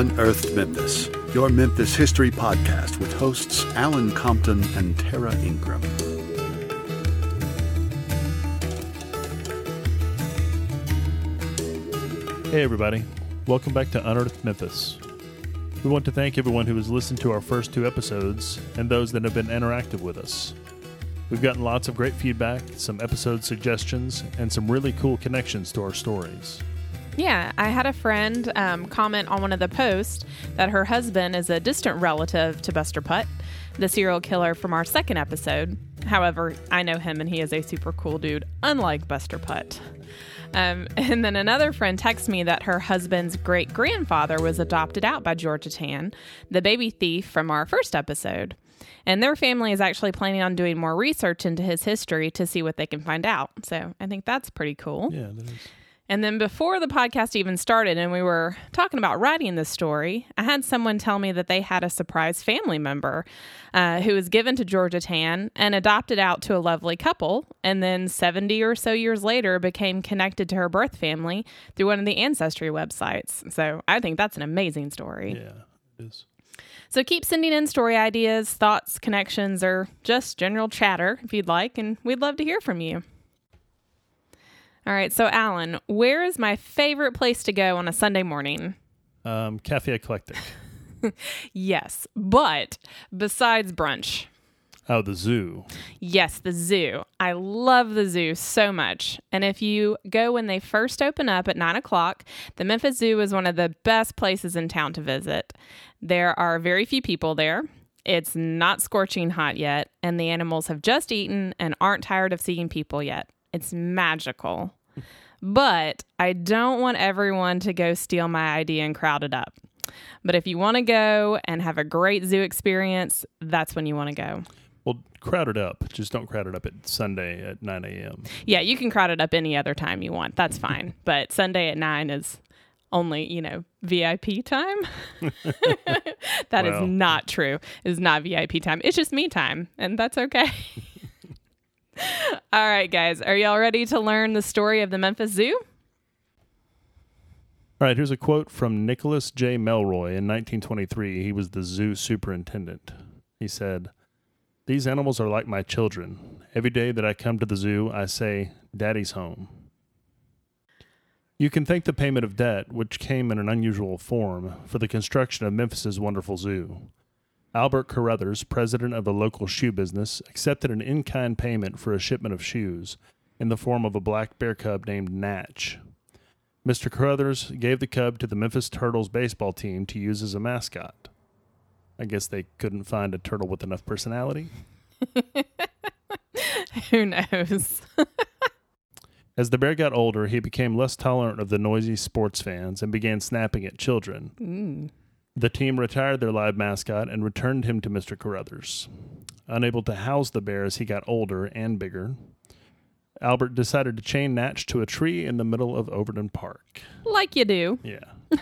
Unearthed Memphis, your Memphis history podcast with hosts Alan Compton and Tara Ingram. Hey, everybody. Welcome back to Unearthed Memphis. We want to thank everyone who has listened to our first two episodes and those that have been interactive with us. We've gotten lots of great feedback, some episode suggestions, and some really cool connections to our stories. Yeah, I had a friend um, comment on one of the posts that her husband is a distant relative to Buster Putt, the serial killer from our second episode. However, I know him and he is a super cool dude, unlike Buster Putt. Um, and then another friend texted me that her husband's great grandfather was adopted out by Georgia Tann, the baby thief from our first episode. And their family is actually planning on doing more research into his history to see what they can find out. So I think that's pretty cool. Yeah, that is. And then before the podcast even started and we were talking about writing this story, I had someone tell me that they had a surprise family member uh, who was given to Georgia Tann and adopted out to a lovely couple. And then 70 or so years later became connected to her birth family through one of the ancestry websites. So I think that's an amazing story. Yeah, it is. So keep sending in story ideas, thoughts, connections, or just general chatter if you'd like, and we'd love to hear from you. All right, so Alan, where is my favorite place to go on a Sunday morning? Um, Cafe Eclectic. Yes, but besides brunch, Oh, the zoo. yes, the zoo. I love the zoo so much. And if you go when they first open up at nine o'clock, the Memphis Zoo is one of the best places in town to visit. There are very few people there. It's not scorching hot yet, and the animals have just eaten and aren't tired of seeing people yet. It's magical. But I don't want everyone to go steal my idea and crowd it up. But if you want to go and have a great zoo experience, that's when you want to go. Well, crowd it up. Just don't crowd it up at Sunday at 9 a.m. Yeah, you can crowd it up any other time you want. That's fine. but Sunday at 9 is only, you know, VIP time. That is Well. not true. It is not VIP time. It's just me time, and that's okay. All right, guys. Are y'all ready to learn the story of the Memphis Zoo? All right, here's a quote from Nicholas J. Melroy in 1923. He was the zoo superintendent. He said, These animals are like my children. Every day that I come to the zoo, I say, Daddy's home. You can thank the payment of debt, which came in an unusual form, for the construction of Memphis's wonderful zoo. Albert Carruthers, president of a local shoe business, accepted an in kind payment for a shipment of shoes in the form of a black bear cub named Natch. Mr. Carruthers gave the cub to the Memphis Turtles baseball team to use as a mascot. I guess they couldn't find a turtle with enough personality. Who knows? As the bear got older, he became less tolerant of the noisy sports fans and began snapping at children. Mm. The team retired their live mascot and returned him to Mr. Carruthers. Unable to house the bear as he got older and bigger, Albert decided to chain Natch to a tree in the middle of Overton Park. Like you do. Yeah.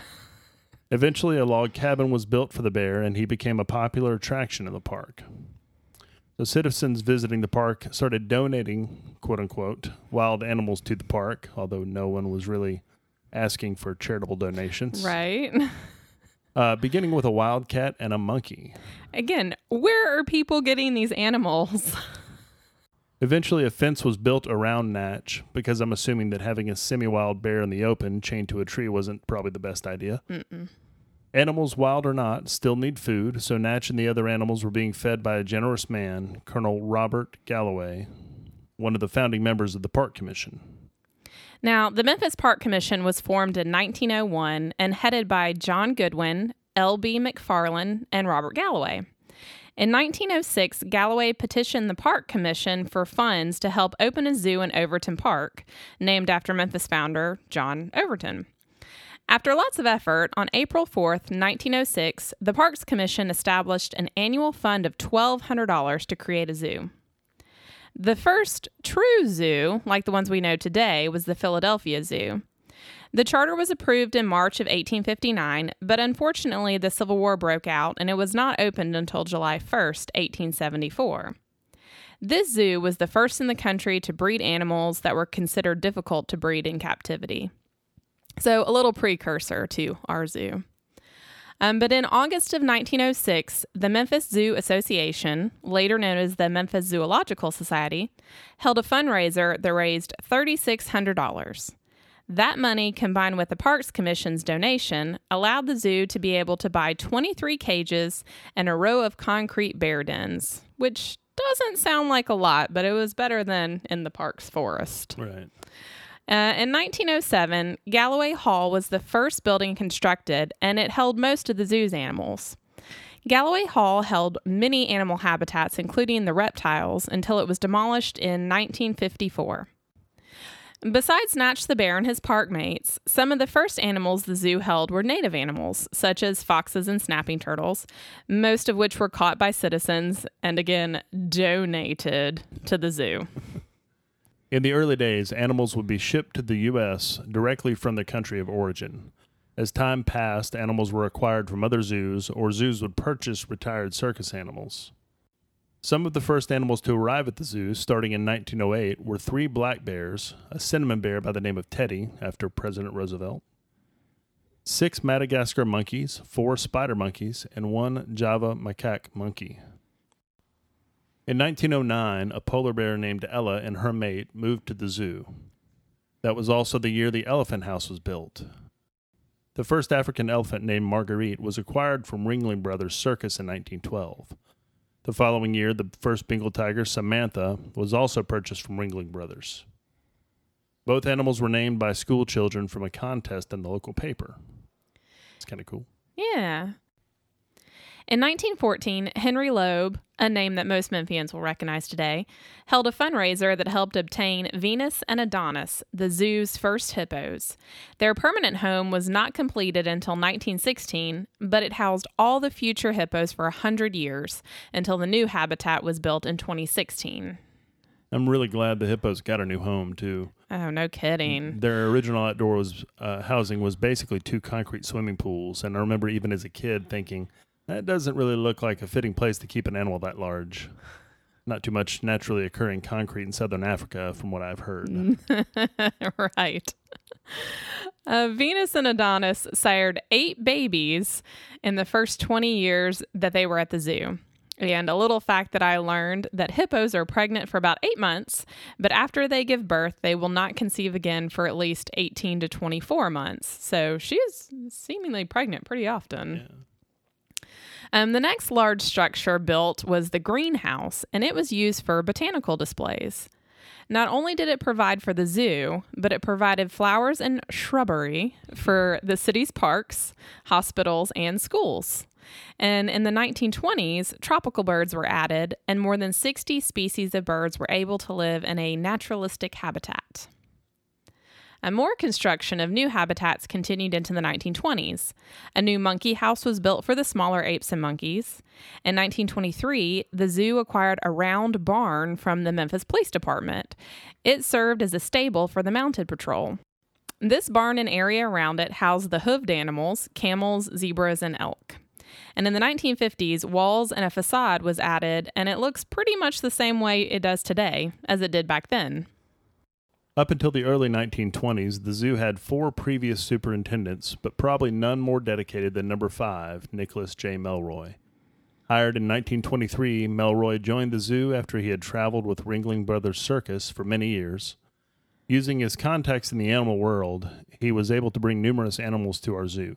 Eventually, a log cabin was built for the bear, and he became a popular attraction in the park. The citizens visiting the park started donating, quote unquote, wild animals to the park, although no one was really asking for charitable donations. Right. Uh, beginning with a wildcat and a monkey. Again, where are people getting these animals? Eventually, a fence was built around Natch because I'm assuming that having a semi wild bear in the open chained to a tree wasn't probably the best idea. Mm-mm. Animals, wild or not, still need food, so Natch and the other animals were being fed by a generous man, Colonel Robert Galloway, one of the founding members of the Park Commission. Now, the Memphis Park Commission was formed in 1901 and headed by John Goodwin, L.B. McFarland, and Robert Galloway. In 1906, Galloway petitioned the Park Commission for funds to help open a zoo in Overton Park, named after Memphis founder John Overton. After lots of effort, on April 4, 1906, the Parks Commission established an annual fund of $1,200 to create a zoo. The first true zoo, like the ones we know today, was the Philadelphia Zoo. The charter was approved in March of 1859, but unfortunately, the Civil War broke out and it was not opened until July 1st, 1874. This zoo was the first in the country to breed animals that were considered difficult to breed in captivity. So, a little precursor to our zoo. Um, but in August of 1906, the Memphis Zoo Association, later known as the Memphis Zoological Society, held a fundraiser that raised $3,600. That money, combined with the Parks Commission's donation, allowed the zoo to be able to buy 23 cages and a row of concrete bear dens, which doesn't sound like a lot, but it was better than in the park's forest. Right. Uh, in 1907, Galloway Hall was the first building constructed, and it held most of the zoo's animals. Galloway Hall held many animal habitats, including the reptiles, until it was demolished in 1954. Besides Natch the Bear and his park mates, some of the first animals the zoo held were native animals, such as foxes and snapping turtles, most of which were caught by citizens and again donated to the zoo. In the early days, animals would be shipped to the U.S. directly from the country of origin. As time passed, animals were acquired from other zoos, or zoos would purchase retired circus animals. Some of the first animals to arrive at the zoo, starting in 1908, were three black bears, a cinnamon bear by the name of Teddy, after President Roosevelt, six Madagascar monkeys, four spider monkeys, and one Java macaque monkey. In 1909, a polar bear named Ella and her mate moved to the zoo. That was also the year the elephant house was built. The first African elephant named Marguerite was acquired from Ringling Brothers Circus in 1912. The following year, the first Bengal tiger, Samantha, was also purchased from Ringling Brothers. Both animals were named by school children from a contest in the local paper. It's kind of cool. Yeah. In 1914, Henry Loeb, a name that most Memphians will recognize today, held a fundraiser that helped obtain Venus and Adonis, the zoo's first hippos. Their permanent home was not completed until 1916, but it housed all the future hippos for 100 years until the new habitat was built in 2016. I'm really glad the hippos got a new home too. Oh, no kidding. Their original outdoor was, uh, housing was basically two concrete swimming pools, and I remember even as a kid thinking that doesn't really look like a fitting place to keep an animal that large. Not too much naturally occurring concrete in southern Africa, from what I've heard. right. Uh, Venus and Adonis sired eight babies in the first 20 years that they were at the zoo. And a little fact that I learned that hippos are pregnant for about eight months, but after they give birth, they will not conceive again for at least 18 to 24 months. So she is seemingly pregnant pretty often. Um, the next large structure built was the greenhouse, and it was used for botanical displays. Not only did it provide for the zoo, but it provided flowers and shrubbery for the city's parks, hospitals, and schools. And in the 1920s, tropical birds were added, and more than 60 species of birds were able to live in a naturalistic habitat. And more construction of new habitats continued into the 1920s. A new monkey house was built for the smaller apes and monkeys. In 1923, the zoo acquired a round barn from the Memphis Police Department. It served as a stable for the mounted patrol. This barn and area around it housed the hoofed animals, camels, zebras, and elk. And in the 1950s, walls and a facade was added, and it looks pretty much the same way it does today as it did back then. Up until the early 1920s, the zoo had four previous superintendents, but probably none more dedicated than number five, Nicholas J. Melroy. Hired in 1923, Melroy joined the zoo after he had traveled with Ringling Brothers Circus for many years. Using his contacts in the animal world, he was able to bring numerous animals to our zoo.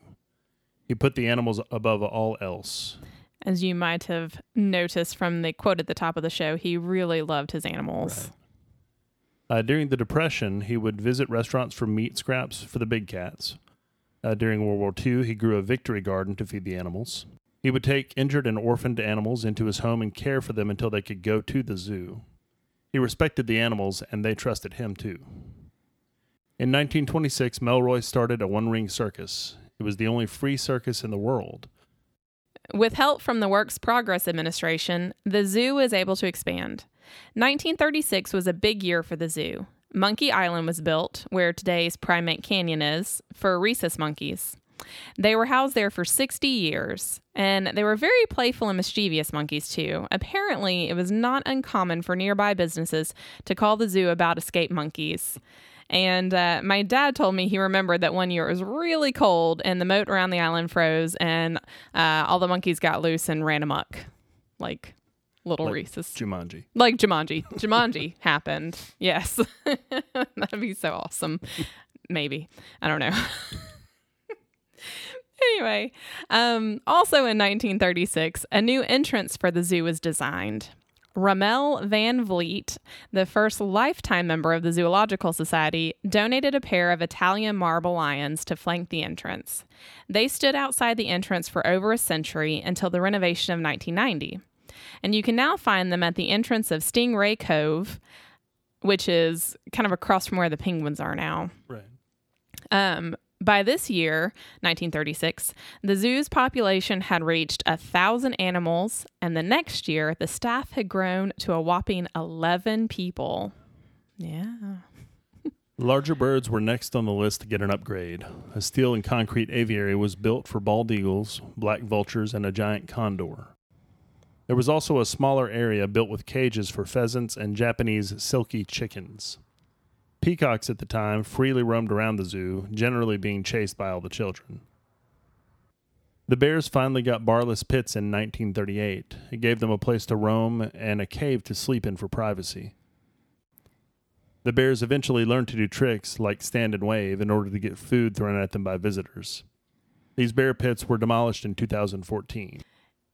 He put the animals above all else. As you might have noticed from the quote at the top of the show, he really loved his animals. Right. Uh, during the Depression, he would visit restaurants for meat scraps for the big cats. Uh, during World War II, he grew a victory garden to feed the animals. He would take injured and orphaned animals into his home and care for them until they could go to the zoo. He respected the animals, and they trusted him too. In 1926, Melroy started a one ring circus. It was the only free circus in the world. With help from the Works Progress Administration, the zoo was able to expand. 1936 was a big year for the zoo. Monkey Island was built, where today's Primate Canyon is, for rhesus monkeys. They were housed there for 60 years, and they were very playful and mischievous monkeys, too. Apparently, it was not uncommon for nearby businesses to call the zoo about escaped monkeys. And uh, my dad told me he remembered that one year it was really cold and the moat around the island froze and uh, all the monkeys got loose and ran amok. Like little Like rhesus. Jumanji. Like Jumanji. Jumanji happened. Yes. That'd be so awesome. Maybe. I don't know. anyway, um, also in 1936, a new entrance for the zoo was designed. Ramel Van Vliet, the first lifetime member of the Zoological Society, donated a pair of Italian marble lions to flank the entrance. They stood outside the entrance for over a century until the renovation of 1990 and you can now find them at the entrance of Stingray Cove, which is kind of across from where the penguins are now. Right. Um, by this year, 1936, the zoo's population had reached a thousand animals, and the next year, the staff had grown to a whopping 11 people. Yeah. Larger birds were next on the list to get an upgrade. A steel and concrete aviary was built for bald eagles, black vultures, and a giant condor. There was also a smaller area built with cages for pheasants and Japanese silky chickens. Peacocks at the time freely roamed around the zoo, generally being chased by all the children. The bears finally got barless pits in 1938. It gave them a place to roam and a cave to sleep in for privacy. The bears eventually learned to do tricks like stand and wave in order to get food thrown at them by visitors. These bear pits were demolished in 2014.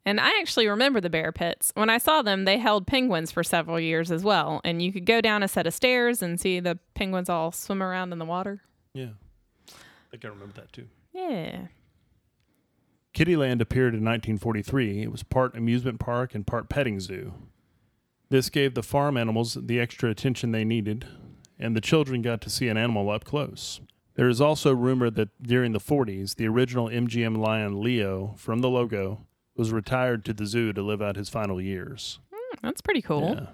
And I actually remember the bear pits. When I saw them, they held penguins for several years as well. And you could go down a set of stairs and see the penguins all swim around in the water. Yeah. I think I remember that too. Yeah. Kiddieland appeared in 1943. It was part amusement park and part petting zoo. This gave the farm animals the extra attention they needed, and the children got to see an animal up close. There is also rumor that during the 40s, the original MGM lion Leo from the logo was retired to the zoo to live out his final years. Hmm, that's pretty cool. Yeah.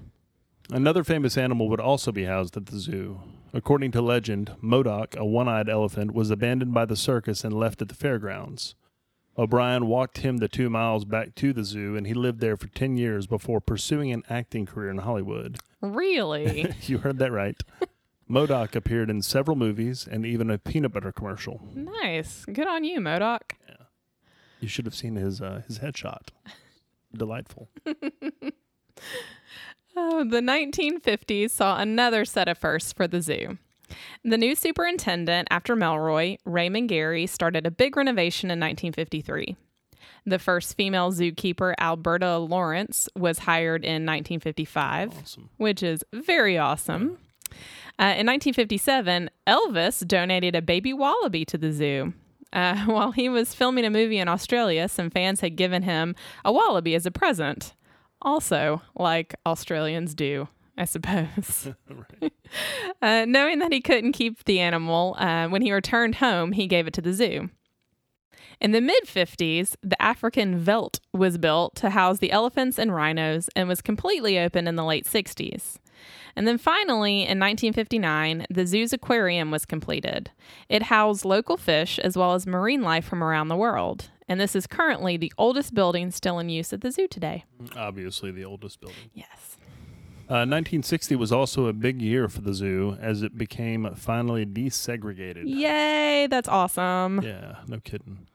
Another famous animal would also be housed at the zoo. According to legend, Modoc, a one eyed elephant, was abandoned by the circus and left at the fairgrounds. O'Brien walked him the two miles back to the zoo, and he lived there for 10 years before pursuing an acting career in Hollywood. Really? you heard that right. Modoc appeared in several movies and even a peanut butter commercial. nice. Good on you, Modoc. You should have seen his uh, his headshot. Delightful. Oh, the 1950s saw another set of firsts for the zoo. The new superintendent after Melroy, Raymond Gary, started a big renovation in 1953. The first female zookeeper, Alberta Lawrence, was hired in 1955, Awesome. which is very awesome. Uh, in 1957, Elvis donated a baby wallaby to the zoo. Uh, while he was filming a movie in Australia, some fans had given him a wallaby as a present. Also, like Australians do, I suppose. uh, knowing that he couldn't keep the animal, uh, when he returned home, he gave it to the zoo. In the mid 50s, the African veldt was built to house the elephants and rhinos and was completely open in the late 60s. And then finally, in 1959, the zoo's aquarium was completed. It housed local fish as well as marine life from around the world. And this is currently the oldest building still in use at the zoo today. Obviously, the oldest building. Yes. Uh, 1960 was also a big year for the zoo as it became finally desegregated. Yay, that's awesome. Yeah, no kidding.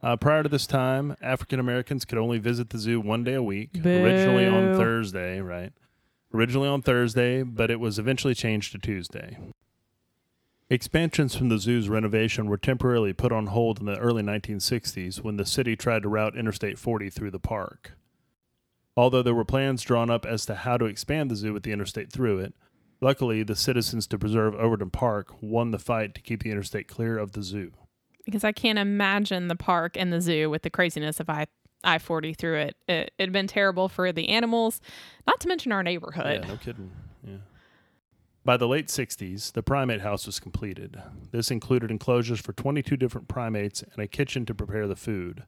Uh, prior to this time, African Americans could only visit the zoo one day a week, originally on Thursday, right? Originally on Thursday, but it was eventually changed to Tuesday. Expansions from the zoo's renovation were temporarily put on hold in the early 1960s when the city tried to route Interstate 40 through the park. Although there were plans drawn up as to how to expand the zoo with the interstate through it, luckily the citizens to preserve Overton Park won the fight to keep the interstate clear of the zoo. Because I can't imagine the park and the zoo with the craziness of I I 40 through it. it. It'd been terrible for the animals, not to mention our neighborhood. Yeah, no kidding. Yeah. By the late 60s, the primate house was completed. This included enclosures for 22 different primates and a kitchen to prepare the food.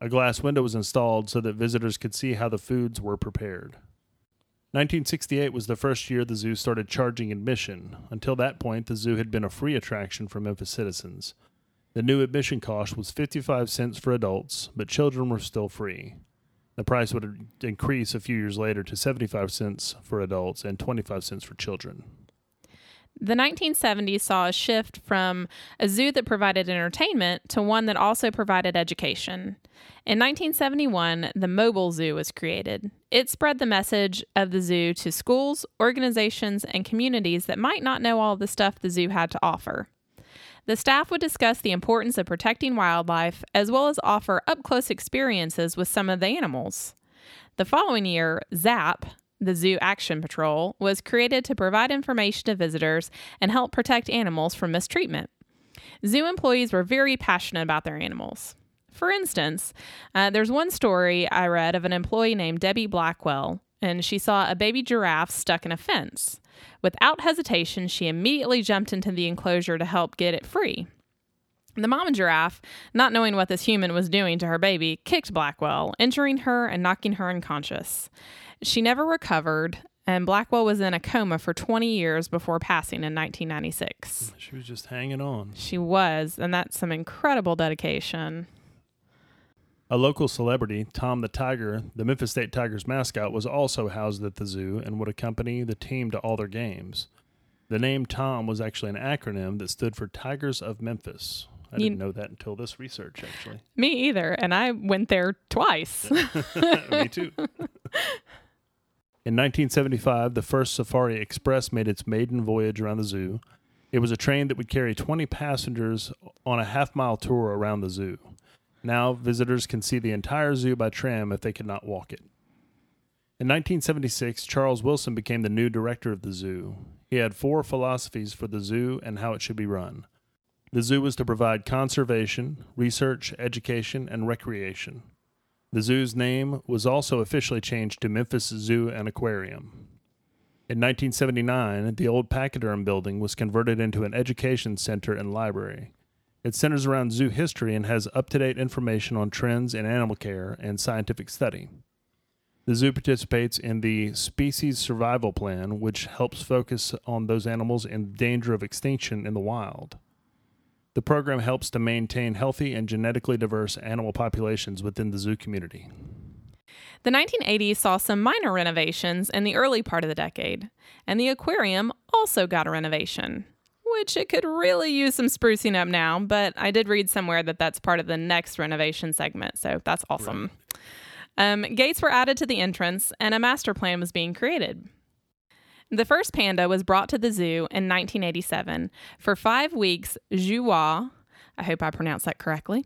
A glass window was installed so that visitors could see how the foods were prepared. 1968 was the first year the zoo started charging admission. Until that point, the zoo had been a free attraction for Memphis citizens. The new admission cost was 55 cents for adults, but children were still free. The price would increase a few years later to 75 cents for adults and 25 cents for children. The 1970s saw a shift from a zoo that provided entertainment to one that also provided education. In 1971, the Mobile Zoo was created. It spread the message of the zoo to schools, organizations, and communities that might not know all the stuff the zoo had to offer. The staff would discuss the importance of protecting wildlife as well as offer up close experiences with some of the animals. The following year, ZAP, the Zoo Action Patrol, was created to provide information to visitors and help protect animals from mistreatment. Zoo employees were very passionate about their animals. For instance, uh, there's one story I read of an employee named Debbie Blackwell, and she saw a baby giraffe stuck in a fence. Without hesitation, she immediately jumped into the enclosure to help get it free. The mama giraffe, not knowing what this human was doing to her baby, kicked Blackwell, injuring her and knocking her unconscious. She never recovered, and Blackwell was in a coma for 20 years before passing in 1996. She was just hanging on. She was, and that's some incredible dedication. A local celebrity, Tom the Tiger, the Memphis State Tigers mascot, was also housed at the zoo and would accompany the team to all their games. The name Tom was actually an acronym that stood for Tigers of Memphis. I You- didn't know that until this research, actually. Me either, and I went there twice. Me too. In 1975, the first Safari Express made its maiden voyage around the zoo. It was a train that would carry 20 passengers on a half mile tour around the zoo. Now, visitors can see the entire zoo by tram if they could not walk it. In 1976, Charles Wilson became the new director of the zoo. He had four philosophies for the zoo and how it should be run. The zoo was to provide conservation, research, education, and recreation. The zoo's name was also officially changed to Memphis Zoo and Aquarium. In 1979, the old pachyderm building was converted into an education center and library. It centers around zoo history and has up to date information on trends in animal care and scientific study. The zoo participates in the Species Survival Plan, which helps focus on those animals in danger of extinction in the wild. The program helps to maintain healthy and genetically diverse animal populations within the zoo community. The 1980s saw some minor renovations in the early part of the decade, and the aquarium also got a renovation, which it could really use some sprucing up now, but I did read somewhere that that's part of the next renovation segment, so that's awesome. Um, gates were added to the entrance, and a master plan was being created. The first panda was brought to the zoo in 1987. For five weeks, Zhuhua, I hope I pronounced that correctly,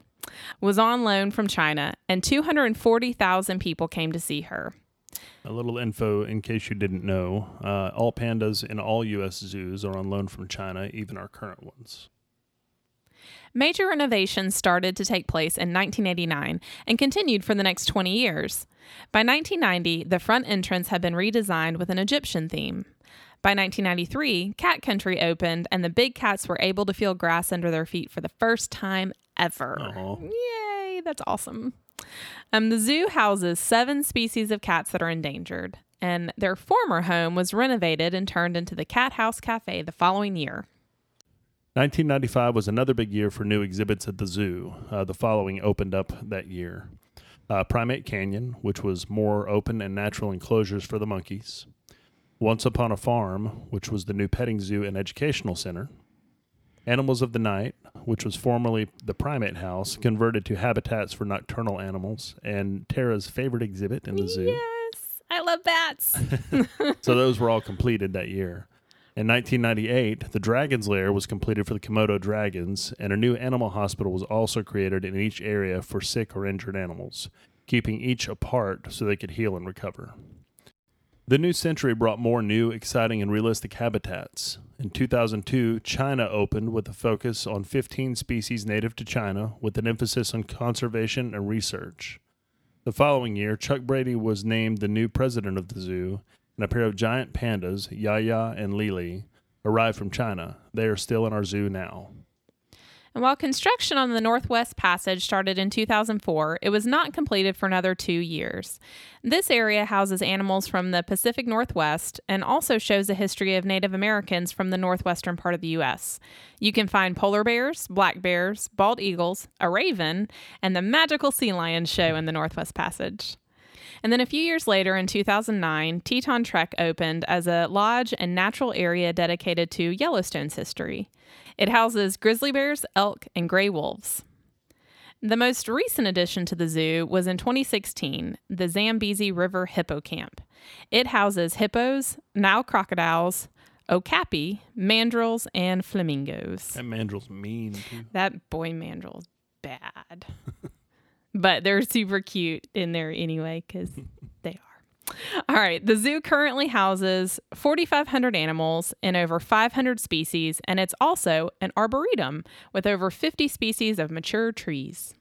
was on loan from China, and 240,000 people came to see her. A little info in case you didn't know uh, all pandas in all U.S. zoos are on loan from China, even our current ones. Major renovations started to take place in 1989 and continued for the next 20 years. By 1990, the front entrance had been redesigned with an Egyptian theme. By 1993, Cat Country opened and the big cats were able to feel grass under their feet for the first time ever. Aw. Yay, that's awesome. Um, the zoo houses seven species of cats that are endangered, and their former home was renovated and turned into the Cat House Cafe the following year. 1995 was another big year for new exhibits at the zoo. Uh, the following opened up that year uh, Primate Canyon, which was more open and natural enclosures for the monkeys. Once Upon a Farm, which was the new petting zoo and educational center. Animals of the Night, which was formerly the Primate House, converted to habitats for nocturnal animals, and Tara's favorite exhibit in the zoo. Yes, I love bats. So those were all completed that year. In 1998, the Dragon's Lair was completed for the Komodo dragons, and a new animal hospital was also created in each area for sick or injured animals, keeping each apart so they could heal and recover. The new century brought more new, exciting, and realistic habitats. In 2002, China opened with a focus on 15 species native to China, with an emphasis on conservation and research. The following year, Chuck Brady was named the new president of the zoo, and a pair of giant pandas, Yaya and Lili, arrived from China. They are still in our zoo now. And while construction on the Northwest Passage started in 2004, it was not completed for another two years. This area houses animals from the Pacific Northwest and also shows a history of Native Americans from the northwestern part of the U.S. You can find polar bears, black bears, bald eagles, a raven, and the magical sea lion show in the Northwest Passage. And then a few years later, in 2009, Teton Trek opened as a lodge and natural area dedicated to Yellowstone's history. It houses grizzly bears, elk, and gray wolves. The most recent addition to the zoo was in 2016, the Zambezi River Hippo Camp. It houses hippos, Nile crocodiles, okapi, mandrills, and flamingos. That mandrill's mean. Too. That boy mandrill's bad. but they're super cute in there anyway because they are. All right. The zoo currently houses 4,500 animals in over 500 species, and it's also an arboretum with over 50 species of mature trees.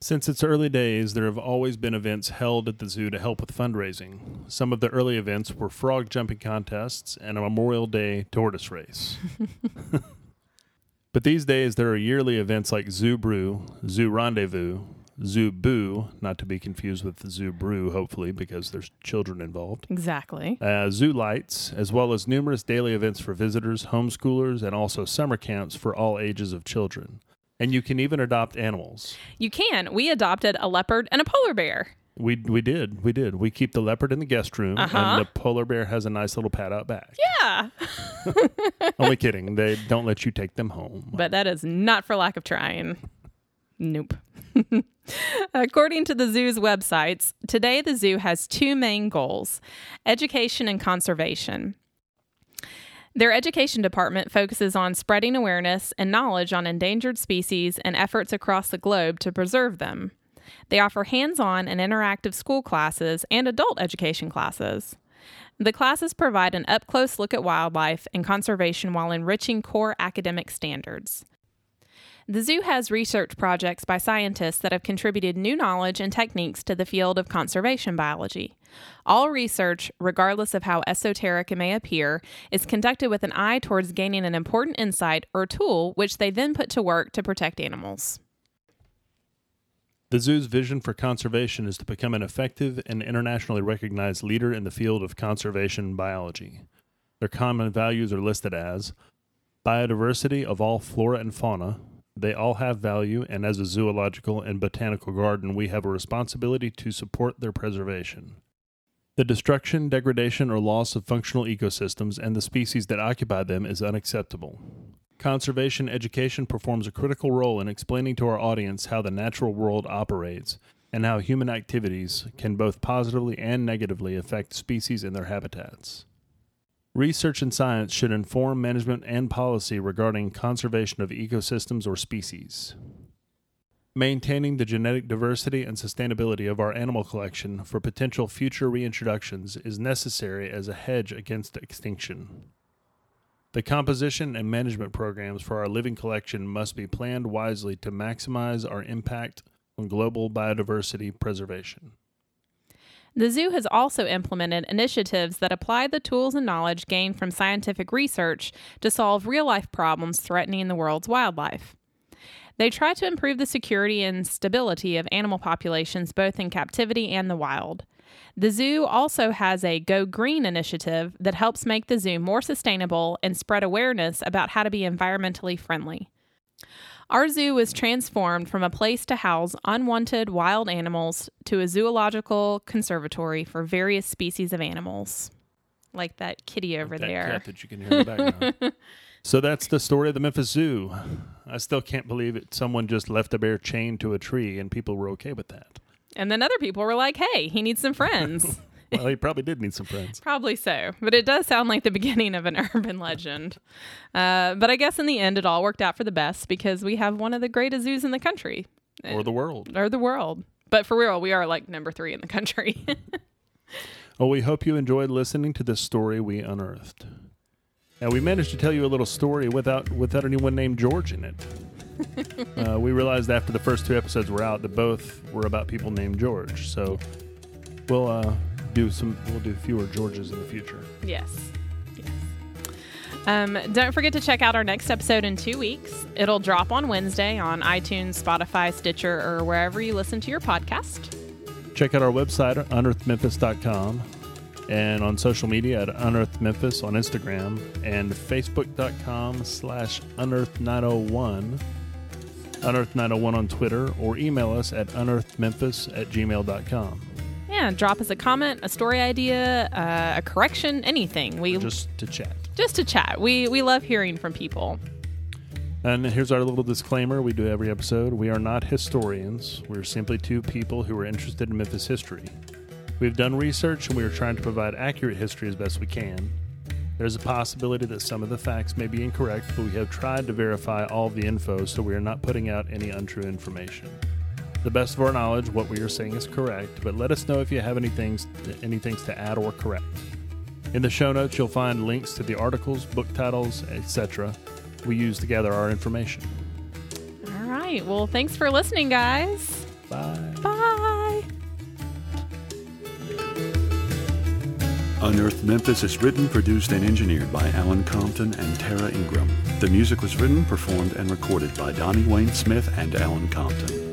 Since its early days, there have always been events held at the zoo to help with fundraising. Some of the early events were frog jumping contests and a Memorial Day tortoise race. but these days, there are yearly events like Zoo Brew, Zoo Rendezvous, Zoo Boo, not to be confused with the Zoo Brew, hopefully, because there's children involved. Exactly. Uh, zoo lights, as well as numerous daily events for visitors, homeschoolers, and also summer camps for all ages of children. And you can even adopt animals. You can. We adopted a leopard and a polar bear. We we did we did we keep the leopard in the guest room Uh-huh. and the polar bear has a nice little pad out back. Yeah. Only kidding, they don't let you take them home. but that is not for lack of trying. Nope. According to the zoo's websites, today the zoo has two main goals education and conservation. Their education department focuses on spreading awareness and knowledge on endangered species and efforts across the globe to preserve them. They offer hands on and interactive school classes and adult education classes. The classes provide an up close look at wildlife and conservation while enriching core academic standards. The zoo has research projects by scientists that have contributed new knowledge and techniques to the field of conservation biology. All research, regardless of how esoteric it may appear, is conducted with an eye towards gaining an important insight or tool which they then put to work to protect animals. The zoo's vision for conservation is to become an effective and internationally recognized leader in the field of conservation biology. Their common values are listed as biodiversity of all flora and fauna. They all have value, and as a zoological and botanical garden, we have a responsibility to support their preservation. The destruction, degradation, or loss of functional ecosystems and the species that occupy them is unacceptable. Conservation education performs a critical role in explaining to our audience how the natural world operates and how human activities can both positively and negatively affect species and their habitats. Research and science should inform management and policy regarding conservation of ecosystems or species. Maintaining the genetic diversity and sustainability of our animal collection for potential future reintroductions is necessary as a hedge against extinction. The composition and management programs for our living collection must be planned wisely to maximize our impact on global biodiversity preservation. The zoo has also implemented initiatives that apply the tools and knowledge gained from scientific research to solve real life problems threatening the world's wildlife. They try to improve the security and stability of animal populations both in captivity and the wild. The zoo also has a Go Green initiative that helps make the zoo more sustainable and spread awareness about how to be environmentally friendly. Our zoo was transformed from a place to house unwanted wild animals to a zoological conservatory for various species of animals. Like that kitty over that there. cat that you can hear in the background. so that's the story of the Memphis Zoo. I still can't believe it. Someone just left a bear chained to a tree, and people were okay with that. And then other people were like, hey, he needs some friends. Well, he probably did need some friends. Probably so. But it does sound like the beginning of an urban legend. Uh, but I guess in the end, it all worked out for the best because we have one of the greatest zoos in the country Or the world. or the world. But for real, we are like number three in the country. Well, we hope you enjoyed listening to this story we unearthed. Now, we managed to tell you a little story without without anyone named George in it. uh, we realized after the first two episodes were out that both were about people named George. So we'll uh, do some. We'll do fewer Georges in the future. Yes. Yes. Um, don't forget to check out our next episode in two weeks. It'll drop on Wednesday on iTunes, Spotify, Stitcher, or wherever you listen to your podcast. Check out our website at unearthedmemphis.com and on social media at unearthmemphis on Instagram and facebook.com slash unearth901 unearth901 on Twitter or email us at unearthmemphis at gmail.com. Yeah, drop us a comment, a story idea, uh, a correction, anything. We Just to chat. just to chat. We we love hearing from people. And here's our little disclaimer we do every episode. We are not historians. We're simply two people who are interested in Memphis history. We've done research and we are trying to provide accurate history as best we can. There's a possibility that some of the facts may be incorrect, but we have tried to verify all the info so we are not putting out any untrue information. To the best of our knowledge, what we are saying is correct, but let us know if you have any things, any things to add or correct. In the show notes, you'll find links to the articles, book titles, etc. we use to gather our information. All right. Well, thanks for listening, guys. Bye. Bye. Unearthed Memphis is written, produced, and engineered by Alan Compton and Tara Ingram. The music was written, performed, and recorded by Donnie Wayne Smith and Alan Compton.